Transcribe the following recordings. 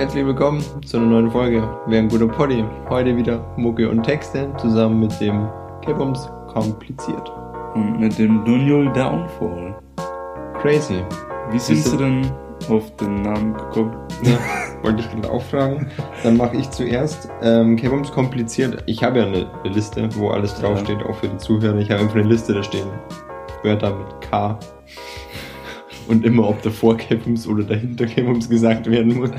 Herzlich willkommen zu einer neuen Folge. Wer ein guter Poddy. Heute wieder Mucke und Texte zusammen mit dem Kebums kompliziert. Und mit dem Dunjul Downfall. Crazy. Wie sind Sie denn auf den Namen gekommen? Ja, wollte ich gerade auch fragen. Dann mache ich zuerst. Ähm, Kebums kompliziert. Ich habe ja eine, eine Liste, wo alles draufsteht, auch für die Zuhörer. Ich habe einfach eine Liste, da stehen Wörter mit K. Und immer, ob davor Kebums oder dahinter Kebums gesagt werden muss.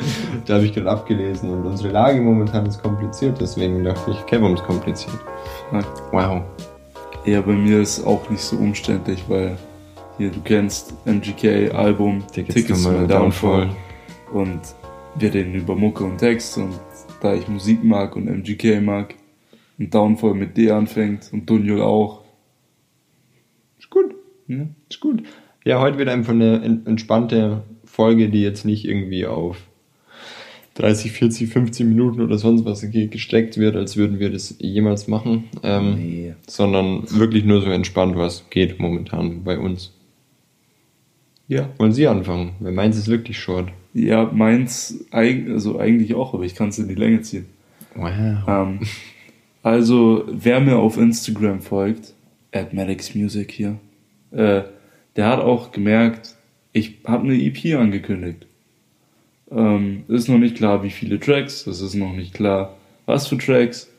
da habe ich gerade abgelesen. Und unsere Lage momentan ist kompliziert, deswegen dachte ich, Kebums kompliziert. Wow. Ja, bei mir ist auch nicht so umständlich, weil hier, du kennst MGK, Album, Tickets Tickets, to my downfall. Und wir reden über Mucke und Text und da ich Musik mag und MGK mag und Downfall mit D anfängt und Dunjul auch. Ist gut. Ja? Ist gut. Ja, heute wieder einfach eine en- entspannte Folge, die jetzt nicht irgendwie auf 30, 40, 50 Minuten oder sonst was ge- gestreckt wird, als würden wir das jemals machen. Ähm, Nee. Sondern wirklich nur so entspannt, was geht momentan bei uns. Ja. Wollen Sie anfangen? Weil meins ist wirklich short. Ja, meins eig also eigentlich auch, aber ich kann es in die Länge ziehen. Wow. Ähm, also, wer mir auf Instagram folgt, at Maddox Music hier, äh, der hat auch gemerkt, ich habe eine EP angekündigt. Ähm, es ist noch nicht klar, wie viele Tracks, es ist noch nicht klar, was für Tracks,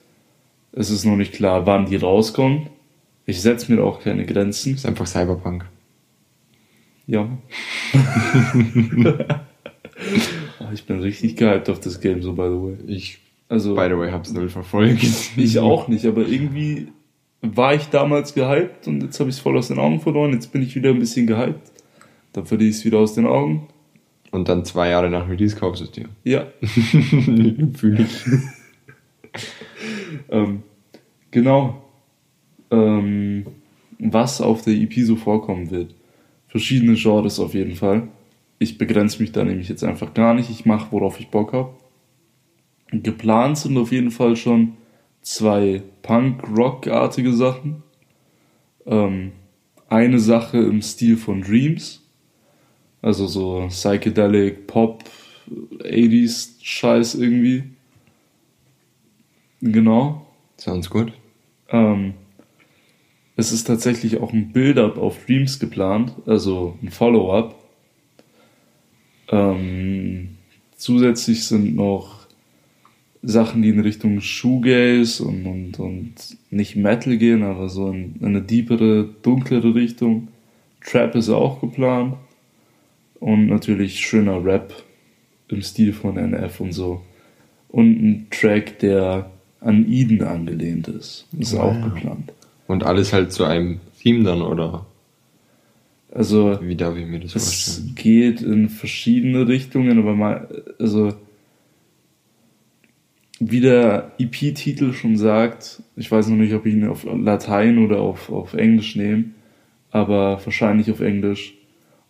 es ist noch nicht klar, wann die rauskommen. Ich setze mir auch keine Grenzen. Ist einfach Cyberpunk. Ja. Ah, ich bin richtig gehypt auf das Game, so by the way. Ich, Also, by the way, hab's null verfolgt. Ich auch nicht, aber irgendwie war ich damals gehypt und jetzt habe ich es voll aus den Augen verloren. Jetzt bin ich wieder ein bisschen gehypt. Dann verliere ich es wieder aus den Augen. Und dann zwei Jahre nach Release kaufst du es dir. Ja, Fühle ich. ähm, genau. Ähm, was auf der EP so vorkommen wird. Verschiedene Genres auf jeden Fall. Ich begrenze mich da nämlich jetzt einfach gar nicht. Ich mache, worauf ich Bock habe. Geplant sind auf jeden Fall schon zwei Punk-Rock-artige Sachen. Ähm, eine Sache im Stil von Dreams. Also so Psychedelic, Pop, 80s Scheiß irgendwie. Genau. Sounds gut. Ähm, es ist tatsächlich auch ein Build-up auf Dreams geplant, also ein Follow-up. Ähm, zusätzlich sind noch Sachen, die in Richtung Shoegaze und, und, und nicht Metal gehen, aber so in, in eine deepere, dunklere Richtung. Trap ist auch geplant. Und natürlich schöner Rap im Stil von NF und so. Und ein Track, der an Eden angelehnt ist. Ist Wow. auch geplant. Und alles halt zu einem Theme dann, oder? Also Wie darf ich mir das es vorstellen? geht in verschiedene Richtungen, aber mal, also wie der EP-Titel schon sagt, ich weiß noch nicht, ob ich ihn auf Latein oder auf, auf Englisch nehme, aber wahrscheinlich auf Englisch.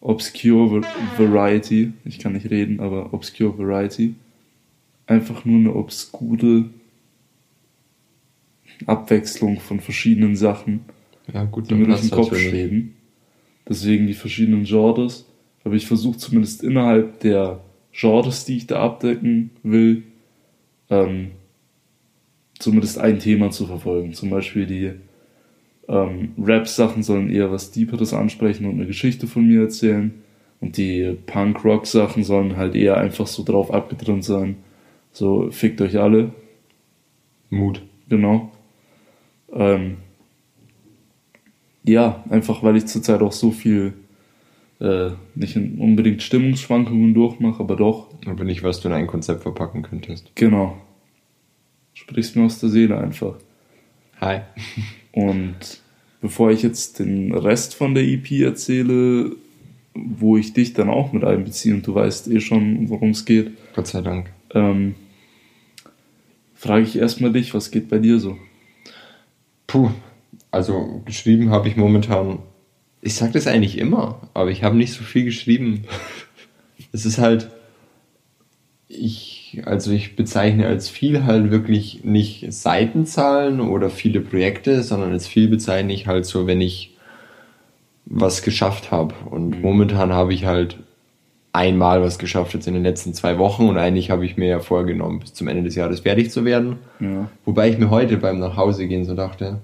Obscure Va- Variety, ich kann nicht reden, aber Obscure Variety. Einfach nur eine obskure Abwechslung von verschiedenen Sachen Ja, gut, die mir durch den Kopf natürlich. schweben. Deswegen die verschiedenen Genres. Aber ich versuche zumindest innerhalb der Genres, die ich da abdecken will, ähm, zumindest ein Thema zu verfolgen. Zum Beispiel die ähm, Rap-Sachen sollen eher was Deeperes ansprechen und eine Geschichte von mir erzählen. Und die Punk-Rock-Sachen sollen halt eher einfach so drauf abgetrennt sein. So, fickt euch alle, Mut. Genau. Ähm, ja, einfach weil ich zurzeit auch so viel äh, nicht in unbedingt Stimmungsschwankungen durchmache, aber doch, Aber nicht, was du in ein Konzept verpacken könntest. genau. Sprichst mir aus der Seele einfach. Hi. Und bevor ich jetzt den Rest von der EP erzähle, wo ich dich dann auch mit einbeziehe und du weißt eh schon, worum es geht, Gott sei Dank. ähm, frage ich erstmal dich, was geht bei dir so? Puh. Also geschrieben habe ich momentan. Ich sag das eigentlich immer, aber ich habe nicht so viel geschrieben. es ist halt. Ich, also ich bezeichne als viel halt wirklich nicht Seitenzahlen oder viele Projekte, sondern als viel bezeichne ich halt so, wenn ich was geschafft habe. Und momentan habe ich halt einmal was geschafft jetzt in den letzten zwei Wochen und eigentlich habe ich mir ja vorgenommen, bis zum Ende des Jahres fertig zu werden. Ja. Wobei ich mir heute beim Nachhausegehen so dachte,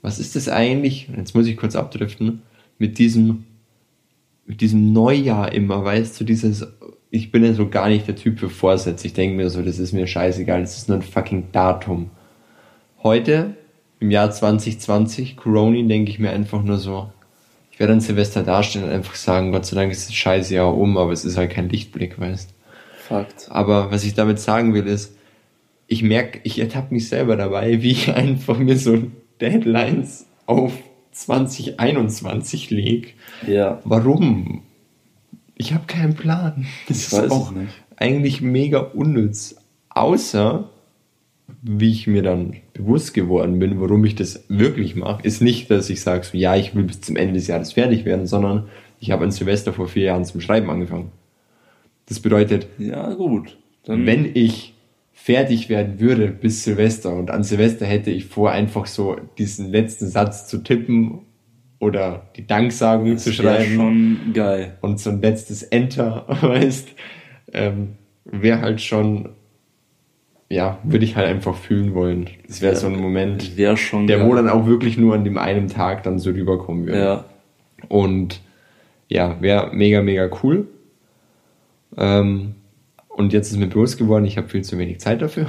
was ist das eigentlich? Jetzt muss ich kurz abdriften mit diesem mit diesem Neujahr immer, weißt du, dieses ich bin ja so gar nicht der Typ für Vorsätze. Ich denke mir so, das ist mir scheißegal, das ist nur ein fucking Datum. Heute, im Jahr 2020, Corona, denke ich mir einfach nur so, ich werde an Silvester dastehen und einfach sagen, Gott sei Dank ist das scheiße Jahr um, aber es ist halt kein Lichtblick, weißt Fakt. Aber was ich damit sagen will, ist, ich merke, ich ertappe mich selber dabei, wie ich einfach mir so Deadlines auf 2021 lege. Ja. Warum? Ich habe keinen Plan. Das Ich ist auch eigentlich mega unnütz. Außer, wie ich mir dann bewusst geworden bin, warum ich das wirklich mache, ist nicht, dass ich sage, so, ja, ich will bis zum Ende des Jahres fertig werden, sondern ich habe an Silvester vor vier Jahren zum Schreiben angefangen. Das bedeutet, Ja, gut. Dann, wenn ich fertig werden würde bis Silvester und an Silvester hätte ich vor, einfach so diesen letzten Satz zu tippen oder die Danksagung zu das wär schreiben schon geil. und so ein letztes Enter, weißt, ähm, wäre halt schon, ja, würde ich halt einfach fühlen wollen. Das wäre so ein Moment, Wäre schon der geil. wo dann auch wirklich nur an dem einen Tag dann so rüberkommen würde. Ja. Und ja, wäre mega, mega cool. Ähm, und jetzt ist mir bewusst geworden, ich habe viel zu wenig Zeit dafür.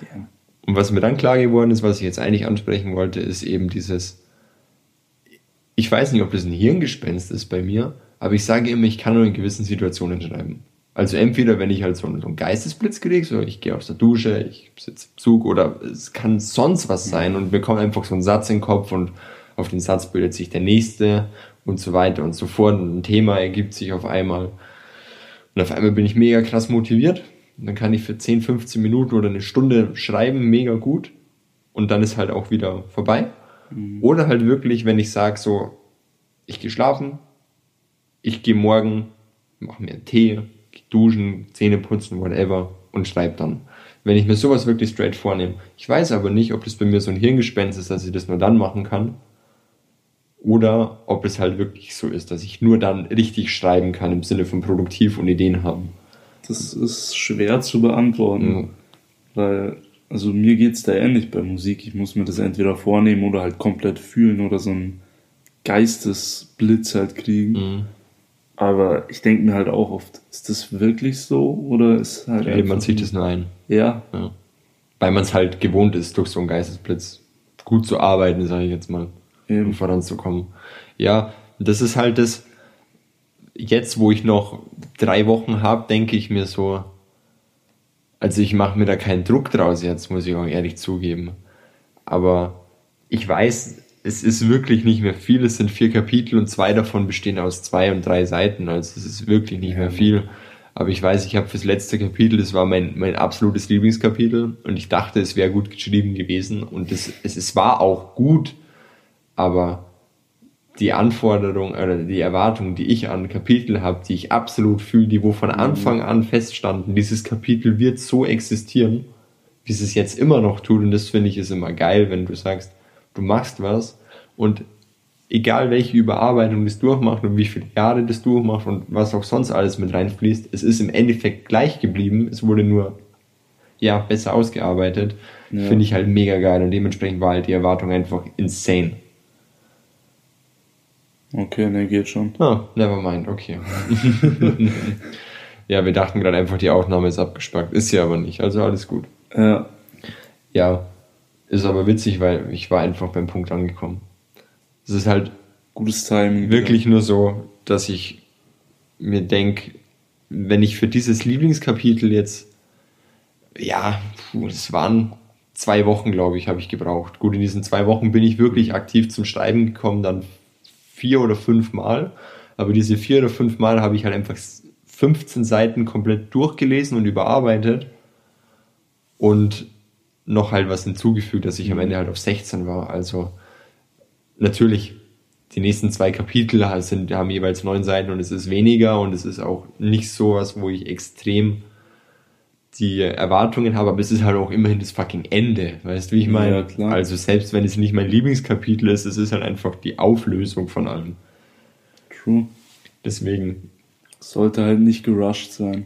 Ja. Und was mir dann klar geworden ist, was ich jetzt eigentlich ansprechen wollte, ist eben dieses, ich weiß nicht, ob das ein Hirngespenst ist bei mir, aber ich sage immer, ich kann nur in gewissen Situationen schreiben. Also entweder, wenn ich halt so einen, Geistesblitz kriege, so ich gehe aus der Dusche, ich sitze im Zug oder es kann sonst was sein und mir kommt einfach so ein Satz in den Kopf und auf den Satz bildet sich der nächste und so weiter und so fort und ein Thema ergibt sich auf einmal. Und auf einmal bin ich mega krass motiviert. Und dann kann ich für 10, 15 Minuten oder eine Stunde schreiben, mega gut. Und dann ist halt auch wieder vorbei. Oder halt wirklich, wenn ich sage, so, ich gehe schlafen, ich gehe morgen, mache mir einen Tee, duschen, Zähne putzen, whatever und schreibe dann. Wenn ich mir sowas wirklich straight vornehme. Ich weiß aber nicht, ob das bei mir so ein Hirngespenst ist, dass ich das nur dann machen kann. Oder ob es halt wirklich so ist, dass ich nur dann richtig schreiben kann im Sinne von produktiv und Ideen haben. Das ist schwer zu beantworten. Mhm. Weil, also mir geht's da ähnlich bei Musik. Ich muss mir das entweder vornehmen oder halt komplett fühlen oder so einen Geistesblitz halt kriegen. Mhm. Aber ich denke mir halt auch oft, ist das wirklich so? Oder ist halt. Redet man einfach sich nur- ein. Ja, Ja. Weil man es halt gewohnt ist, durch so einen Geistesblitz gut zu arbeiten, sage ich jetzt mal, um eben. voranzukommen. Ja, das ist halt das, jetzt wo ich noch drei Wochen habe, denke ich mir so, also ich mache mir da keinen Druck draus jetzt, muss ich auch ehrlich zugeben. Aber ich weiß, es ist wirklich nicht mehr viel, es sind vier Kapitel und zwei davon bestehen aus zwei und drei Seiten, also es ist wirklich nicht mehr viel. Aber ich weiß, ich habe fürs letzte Kapitel, das war mein, mein absolutes Lieblingskapitel. Und ich dachte, es wäre gut geschrieben gewesen. Und es, es, es war auch gut, aber die Anforderung oder die Erwartung, die ich an Kapitel habe, die ich absolut fühle, die wo von Anfang an feststanden, dieses Kapitel wird so existieren, wie es es jetzt immer noch tut. Und das finde ich ist immer geil, wenn du sagst, du machst was und egal welche Überarbeitung das durchmacht und wie viele Jahre das durchmacht und was auch sonst alles mit reinfließt, es ist im Endeffekt gleich geblieben, es wurde nur ja, besser ausgearbeitet, Ja. finde ich halt mega geil und dementsprechend war halt die Erwartung einfach insane. Okay, ne, geht schon. Ah, never mind, okay. ja, wir dachten gerade einfach, die Aufnahme ist abgespackt. Ist sie aber nicht, also alles gut. Ja, Ja, ist aber witzig, weil ich war einfach beim Punkt angekommen. Es ist halt gutes Timing. wirklich nur so, dass ich mir denke, wenn ich für dieses Lieblingskapitel jetzt, ja, das waren zwei Wochen, glaube ich, habe ich gebraucht. Gut, in diesen zwei Wochen bin ich wirklich aktiv zum Schreiben gekommen, dann vier oder fünf Mal. Aber diese vier oder fünf Mal habe ich halt einfach 15 Seiten komplett durchgelesen und überarbeitet und noch halt was hinzugefügt, dass ich am Ende halt auf 16 war. Also natürlich, die nächsten zwei Kapitel sind, haben jeweils neun Seiten und es ist weniger und es ist auch nicht so was, wo ich extrem die Erwartungen habe, aber es ist halt auch immerhin das fucking Ende. Weißt du, wie ich meine? Ja, klar. Also selbst wenn es nicht mein Lieblingskapitel ist, es ist halt einfach die Auflösung von allem. True. Deswegen Sollte halt nicht gerusht sein.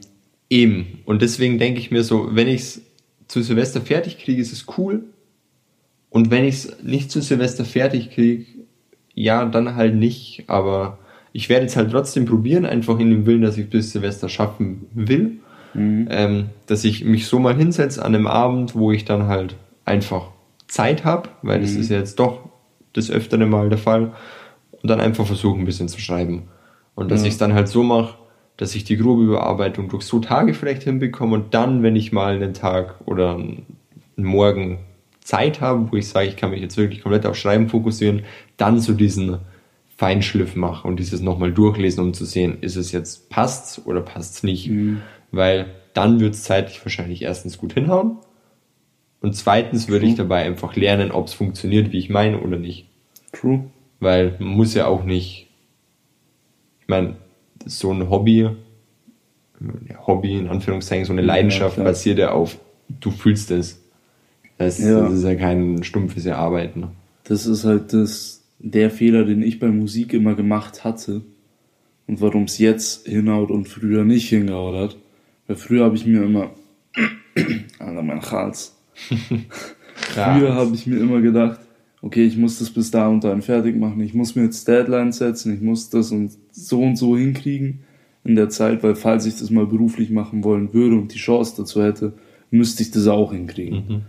Eben. Und deswegen denke ich mir so, wenn ich es zu Silvester fertig kriege, ist es cool. Und wenn ich es nicht zu Silvester fertig kriege, ja, dann halt nicht. Aber ich werde es halt trotzdem probieren, einfach in dem Willen, dass ich bis Silvester schaffen will. Mhm. Ähm, dass ich mich so mal hinsetze an einem Abend, wo ich dann halt einfach Zeit habe, weil mhm. das ist ja jetzt doch das öftere Mal der Fall. Und dann einfach versuche ein bisschen zu schreiben. Und dass ja. ich es dann halt so mache, dass ich die grobe Überarbeitung durch so Tage vielleicht hinbekomme und dann, wenn ich mal einen Tag oder einen Morgen Zeit habe, wo ich sage, ich kann mich jetzt wirklich komplett auf Schreiben fokussieren, dann so diesen Feinschliff mache und dieses nochmal durchlesen, um zu sehen, ist es jetzt passt oder passt es nicht. Mhm. Weil dann wird es zeitlich wahrscheinlich erstens gut hinhauen und zweitens würde ich dabei einfach lernen, ob es funktioniert, wie ich meine oder nicht. True. Weil man muss ja auch nicht, ich meine, so ein Hobby, Hobby in Anführungszeichen, so eine Leidenschaft ja, basiert ja auf, du fühlst es. Das, ja. das ist ja kein stumpfes Erarbeiten. Das ist halt das, der Fehler, den ich bei Musik immer gemacht hatte und warum es jetzt hinhaut und früher nicht hingehaut hat. Früher habe ich mir immer, Alter, mein Hals. früher habe ich mir immer gedacht, okay, ich muss das bis da und dahin fertig machen, ich muss mir jetzt Deadlines setzen, ich muss das und so und so hinkriegen in der Zeit, weil falls ich das mal beruflich machen wollen würde und die Chance dazu hätte, müsste ich das auch hinkriegen. Mhm.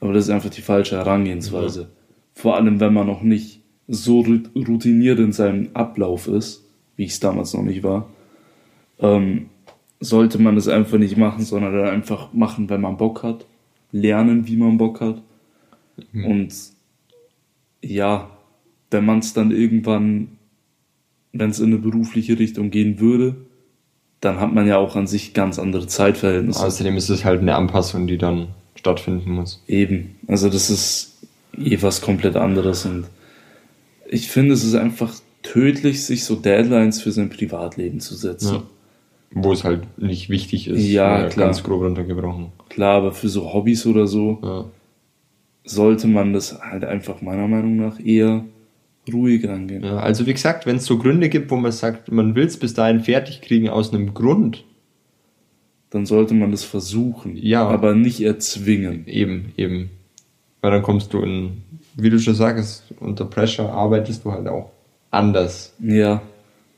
Aber das ist einfach die falsche Herangehensweise. Ja. Vor allem, wenn man noch nicht so routiniert in seinem Ablauf ist, wie ich es damals noch nicht war, ähm, sollte man das einfach nicht machen, sondern dann einfach machen, wenn man Bock hat, lernen, wie man Bock hat. Mhm. Und ja, wenn man es dann irgendwann, wenn es in eine berufliche Richtung gehen würde, dann hat man ja auch an sich ganz andere Zeitverhältnisse. Außerdem ist es halt eine Anpassung, die dann stattfinden muss. Eben. Also das ist eh was komplett anderes und ich finde, es ist einfach tödlich, sich so Deadlines für sein Privatleben zu setzen. Ja. Wo es halt nicht wichtig ist. Ja, klar. Ganz grob runtergebrochen. Klar, aber für so Hobbys oder so ja. sollte man das halt einfach meiner Meinung nach eher ruhig angehen. Ja, also wie gesagt, wenn es so Gründe gibt, wo man sagt, man will es bis dahin fertig kriegen aus einem Grund, dann sollte man das versuchen, ja. aber nicht erzwingen. Eben, eben. Weil dann kommst du in, wie du schon sagst, unter Pressure arbeitest du halt auch anders. Ja.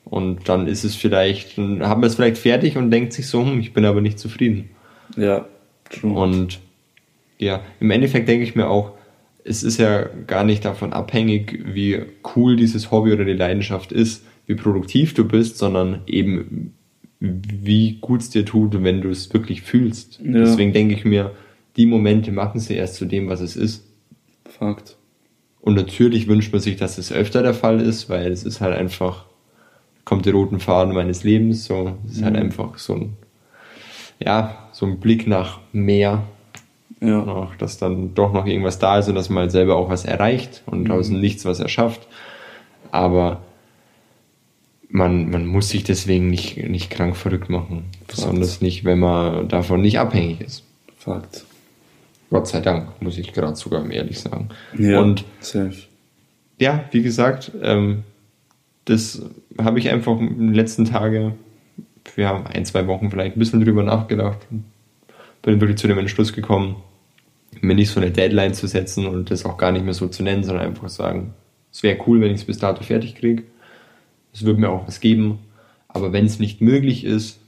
Und dann ist es vielleicht, dann hat man es vielleicht fertig und denkt sich so, hm, ich bin aber nicht zufrieden. Ja, true. Und ja, im Endeffekt denke ich mir auch, es ist ja gar nicht davon abhängig, wie cool dieses Hobby oder die Leidenschaft ist, wie produktiv du bist, sondern eben wie gut es dir tut, wenn du es wirklich fühlst. Ja. Deswegen denke ich mir, die Momente machen sie erst zu dem, was es ist. Fakt. Und natürlich wünscht man sich, dass es öfter der Fall ist, weil es ist halt einfach, kommt der roten Faden meines Lebens, so, es ist halt mhm. halt einfach so ein, ja, so ein Blick nach mehr. Ja. Noch, dass dann doch noch irgendwas da ist und dass man halt selber auch was erreicht und mhm. aus Nichts was erschafft. Aber man, man muss sich deswegen nicht, nicht krank verrückt machen. Fakt. Besonders nicht, wenn man davon nicht abhängig ist. Fakt. Gott sei Dank, muss ich gerade sogar ehrlich sagen. Ja, und safe. ja, wie gesagt, ähm, das habe ich einfach in den letzten Tagen, ja, ein, zwei Wochen vielleicht ein bisschen drüber nachgedacht. Bin wirklich zu dem Entschluss gekommen, mir nicht so eine Deadline zu setzen und das auch gar nicht mehr so zu nennen, sondern einfach sagen, es wäre cool, wenn ich es bis dato fertig kriege es würde mir auch was geben. Aber wenn es nicht möglich ist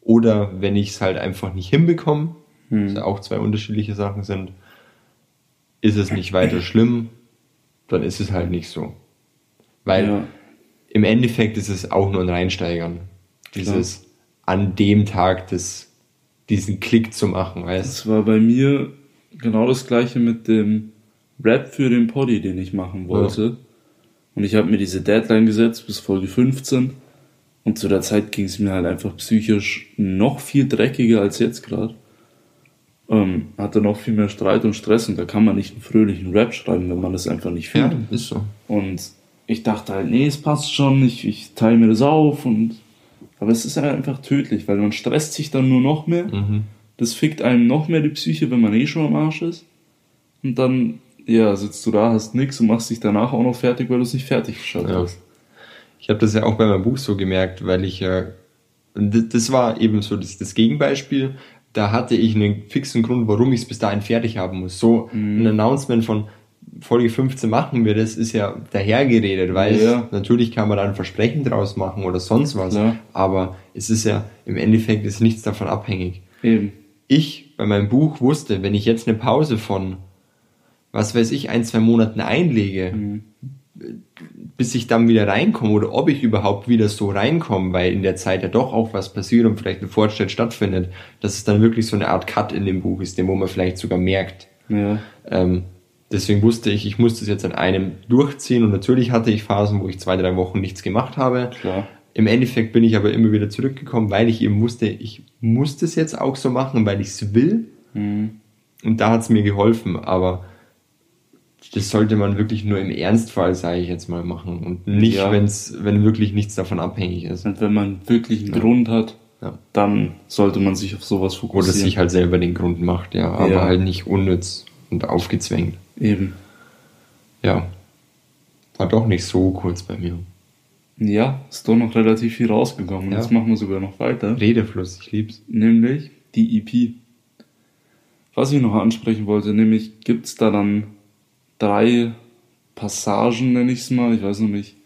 oder wenn ich es halt einfach nicht hinbekomme, hm. was ja auch zwei unterschiedliche Sachen sind, ist es nicht weiter schlimm, dann ist es halt nicht so. Weil ja. Im Endeffekt ist es auch nur ein Reinsteigern. Dieses Klar. an dem Tag des, diesen Klick zu machen, weißt Das war bei mir genau das gleiche mit dem Rap für den Poddy, den ich machen wollte. Ja. Und ich habe mir diese Deadline gesetzt bis Folge 15. Und zu der Zeit ging es mir halt einfach psychisch noch viel dreckiger als jetzt gerade. Ähm, hatte noch viel mehr Streit und Stress und da kann man nicht einen fröhlichen Rap schreiben, wenn man das einfach nicht fühlt. Ja, ist so. Und ich dachte halt, nee, es passt schon, ich, ich teile mir das auf und aber es ist halt einfach tödlich, weil man stresst sich dann nur noch mehr. Mhm. Das fickt einem noch mehr die Psyche, wenn man eh schon am Arsch ist. Und dann ja, sitzt du da, hast nichts und machst dich danach auch noch fertig, weil du es nicht fertig geschafft ja. hast. Ich habe das ja auch bei meinem Buch so gemerkt, weil ich ja, das war eben so das, das Gegenbeispiel. Da hatte ich einen fixen Grund, warum ich es bis dahin fertig haben muss. So Mhm. ein Announcement von Folge 15 machen wir das, ist ja dahergeredet, weil Ja. natürlich kann man da ein Versprechen draus machen oder sonst was. Klar. Aber es ist ja im Endeffekt ist nichts davon abhängig Eben. ich bei meinem Buch wusste, wenn ich jetzt eine Pause von, was weiß ich, ein, zwei Monaten einlege, bis ich dann wieder reinkomme oder ob ich überhaupt wieder so reinkomme, weil in der Zeit ja doch auch was passiert und vielleicht ein Fortschritt stattfindet, dass es dann wirklich so eine Art Cut in dem Buch ist, den wo man vielleicht sogar merkt. Ja. Ähm, deswegen wusste ich, ich muss das jetzt an einem durchziehen und natürlich hatte ich Phasen, wo ich zwei, drei Wochen nichts gemacht habe. Klar. Im Endeffekt bin ich aber immer wieder zurückgekommen, weil ich eben wusste, ich muss das jetzt auch so machen, weil ich es will. Mhm. Und da hat es mir geholfen, aber das sollte man wirklich nur im Ernstfall, sage ich jetzt mal, machen und nicht, Ja. wenn's, wenn wirklich nichts davon abhängig ist. Und wenn man wirklich einen Grund hat, Ja. dann sollte man sich auf sowas Oder fokussieren. sich halt selber den Grund macht, ja, aber Ja. halt nicht unnütz und aufgezwängt. Eben. Ja. War doch nicht so kurz bei mir. Ja, ist doch noch relativ viel rausgekommen. Ja. Jetzt machen wir sogar noch weiter. Redefluss, ich lieb's. Nämlich die EP. Was ich noch ansprechen wollte, nämlich gibt es da dann drei Passagen, nenne ich es mal. Ich weiß noch nicht,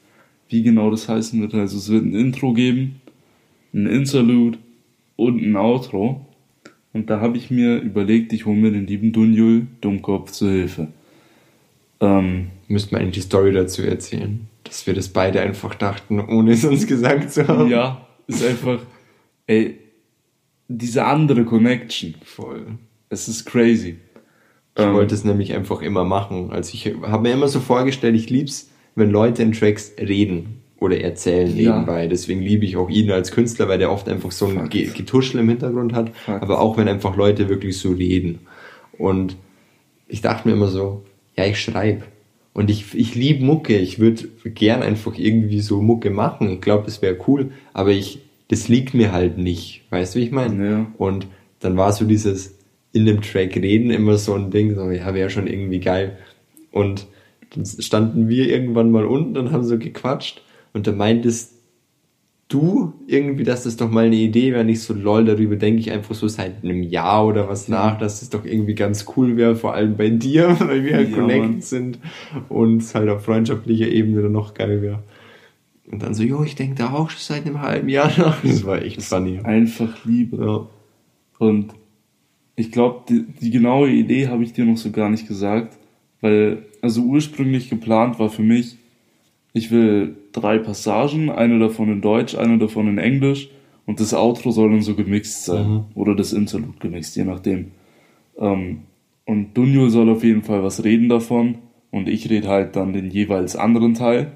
wie genau das heißen wird. Also es wird ein Intro geben, ein Interlude und ein Outro. Und da habe ich mir überlegt, ich hole mir den lieben Dunjul Dummkopf zur Hilfe. Ähm, Müssten wir eigentlich die Story dazu erzählen. Dass wir das beide einfach dachten, ohne es uns gesagt zu haben. ja, ist einfach, ey, diese andere Connection. Voll. Es ist crazy. Ich Ähm, wollte es nämlich einfach immer machen. Also ich habe mir immer so vorgestellt, ich lieb's, wenn Leute in Tracks reden oder erzählen Ja. nebenbei. Deswegen liebe ich auch ihn als Künstler, weil der oft einfach so ein. Ge- Getuschel im Hintergrund hat. Fakt. Aber auch wenn einfach Leute wirklich so reden. Und ich dachte mir immer so, ja, ich schreibe. Und ich, ich liebe Mucke. Ich würde gern einfach irgendwie so Mucke machen. Ich glaube, das wäre cool. Aber ich, das liegt mir halt nicht. Weißt du, wie ich meine? Ja. Und dann war so dieses in dem Track reden immer so ein Ding, so, ja, wäre schon irgendwie geil. Und dann standen wir irgendwann mal unten und haben so gequatscht und da meintest du irgendwie, dass das doch mal eine Idee wäre, nicht so lol, darüber denke ich einfach so seit einem Jahr oder was nach, dass es doch irgendwie ganz cool wäre, vor allem bei dir, weil wir halt Ja, connected Mann. sind und es halt auf freundschaftlicher Ebene dann noch geil wäre. Und dann so, jo, ich denke da auch schon seit einem halben Jahr nach. Das war echt funny. Einfach Liebe. Ja. Und ich glaube, die, die genaue Idee habe ich dir noch so gar nicht gesagt, weil, also ursprünglich geplant war für mich, ich will drei Passagen, eine davon in Deutsch, eine davon in Englisch und das Outro soll dann so gemixt sein. Mhm. Oder das Interlude gemixt, je nachdem. Ähm, und Dunjo soll auf jeden Fall was reden davon und ich rede halt dann den jeweils anderen Teil.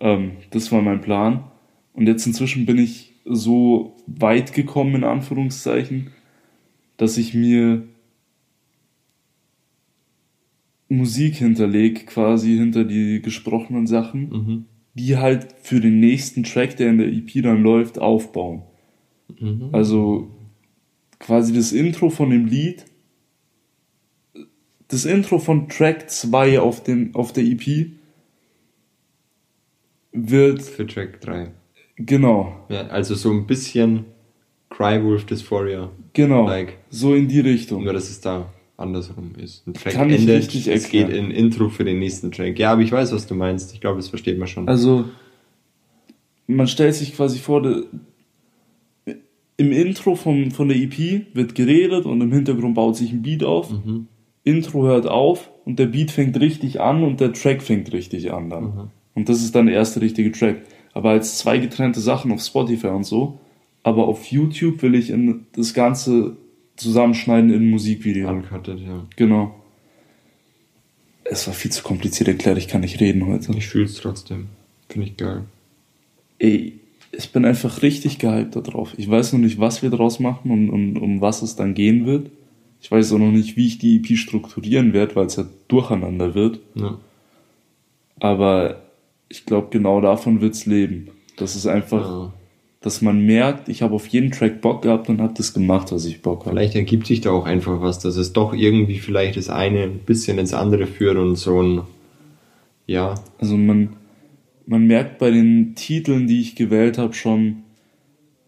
Ähm, das war mein Plan. Und jetzt inzwischen bin ich so weit gekommen, in Anführungszeichen, dass ich mir Musik hinterlege, quasi hinter die gesprochenen Sachen, Mhm. Die halt für den nächsten Track, der in der EP dann läuft, aufbauen. Mhm. Also quasi das Intro von dem Lied, das Intro von Track 2 auf, dem, auf der EP wird, Für Track 3. genau, Ja, also so ein bisschen Crywolf Dysphoria. genau, Like. so in die Richtung. Nur, dass es da andersrum ist. Ein Track Kann endet, richtig es geht erklären. in Intro für den nächsten Track. Ja, aber ich weiß, was du meinst. Ich glaube, das versteht man schon. Also, man stellt sich quasi vor, im Intro von, von der EP wird geredet und im Hintergrund baut sich ein Beat auf. Mhm. Intro hört auf und der Beat fängt richtig an und der Track fängt richtig an dann. Und das ist dann der erste richtige Track. Aber als zwei getrennte Sachen auf Spotify und so. Aber auf YouTube will ich in das Ganze zusammenschneiden in ein Musikvideo. Uncutted, ja. Genau. Es war viel zu kompliziert erklärt, ich kann nicht reden heute. Ich fühle es trotzdem. Finde ich geil. Ey, ich bin einfach richtig gehypt darauf. Ich weiß noch nicht, was wir daraus machen und, und um was es dann gehen wird. Ich weiß auch noch nicht, wie ich die EP strukturieren werde, weil es ja durcheinander wird. Ja. Aber ich glaube, genau davon wird's leben. Das ist einfach, Ja. Dass man merkt, ich habe auf jeden Track Bock gehabt und habe das gemacht, was ich Bock habe. Vielleicht ergibt sich da auch einfach was, dass es doch irgendwie vielleicht das eine ein bisschen ins andere führt und so ein, ja, Also man, man merkt bei den Titeln, die ich gewählt habe, schon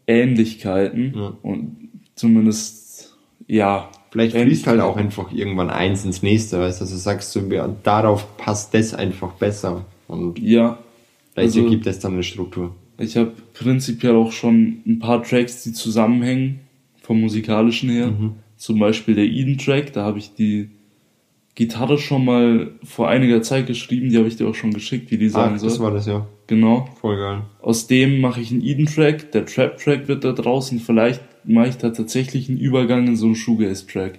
Ähnlichkeiten. Ja. Und zumindest, ja. Vielleicht fließt halt auch einfach irgendwann eins ins nächste, weißt du, also sagst du, ja, darauf passt das einfach besser. Und Ja. vielleicht Also- ergibt das dann eine Struktur. Ich habe prinzipiell auch schon ein paar Tracks, die zusammenhängen, vom musikalischen her. Mhm. Zum Beispiel der Eden-Track, da habe ich die Gitarre schon mal vor einiger Zeit geschrieben, die habe ich dir auch schon geschickt, wie die sein Ach, soll. das war das ja. Genau. Voll geil. Aus dem mache ich einen Eden-Track, der Trap-Track wird da draußen, vielleicht mache ich da tatsächlich einen Übergang in so einen Shoegaze-Track.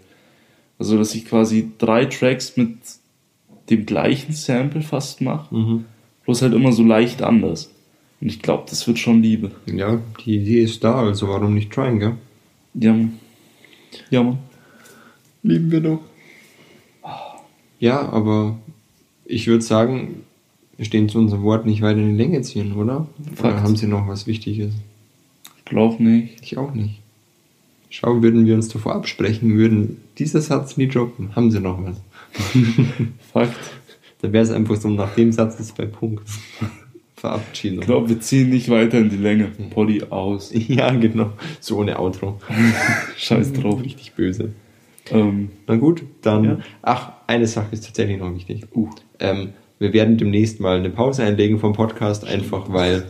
Also, dass ich quasi drei Tracks mit dem gleichen Sample fast mache, Mhm. bloß halt immer so leicht anders. Und ich glaube, das wird schon Liebe. Ja, die Idee ist da, also warum nicht tryen, gell? Ja, Mann. Ja, Mann. Lieben wir doch. Ja, aber ich würde sagen, wir stehen zu unserem Wort nicht weiter in die Länge ziehen, oder? Fakt. Oder haben Sie noch was Wichtiges? Ich glaube nicht. Ich auch nicht. Schau, würden wir uns davor absprechen, würden dieser Satz nie droppen. Haben Sie noch was? Fakt. Da wäre es einfach so, nach dem Satz ist bei Punkt. Verabschiedung. Ich glaube, wir ziehen nicht weiter in die Länge. Polly aus. Ja, genau. So ohne Outro. Scheiß drauf. Richtig böse. Ähm, Na gut, dann. Ja. Ach, eine Sache ist tatsächlich noch wichtig. uh. Ähm, wir werden demnächst mal eine Pause einlegen vom Podcast, einfach weil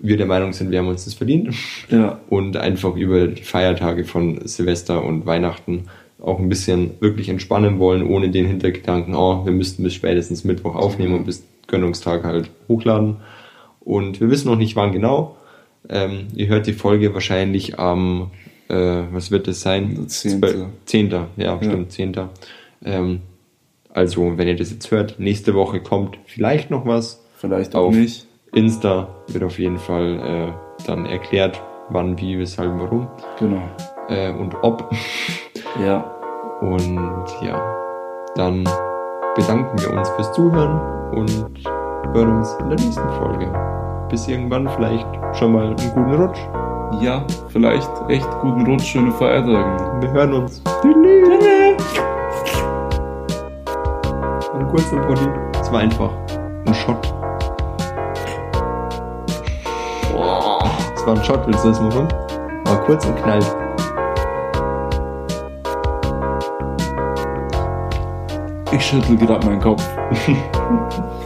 wir der Meinung sind, wir haben uns das verdient. Ja. Und einfach über die Feiertage von Silvester und Weihnachten auch ein bisschen wirklich entspannen wollen, ohne den Hintergedanken, oh, wir müssten bis spätestens Mittwoch aufnehmen und bis Gönnungstag halt hochladen. Und wir wissen noch nicht wann genau. Ähm, ihr hört die Folge wahrscheinlich am, äh, was wird es sein? Zehnter. Zehnter, ja, stimmt, Zehnter. Ähm, also, wenn ihr das jetzt hört, nächste Woche kommt vielleicht noch was. Vielleicht auch Auf nicht. Insta wird auf jeden Fall äh, dann erklärt, wann, wie, weshalb, warum Genau. äh, und ob. Ja. Und ja, dann bedanken wir uns fürs Zuhören und hören uns in der nächsten Folge. Bis irgendwann vielleicht schon mal einen guten Rutsch. Ja, vielleicht echt guten Rutsch, schöne Feiertage. Wir hören uns. Ein kurzer Poddy. Es war einfach ein Shot. Es war ein Shot, willst du das machen? War kurz und knallt. Ich schüttel gerade meinen Kopf.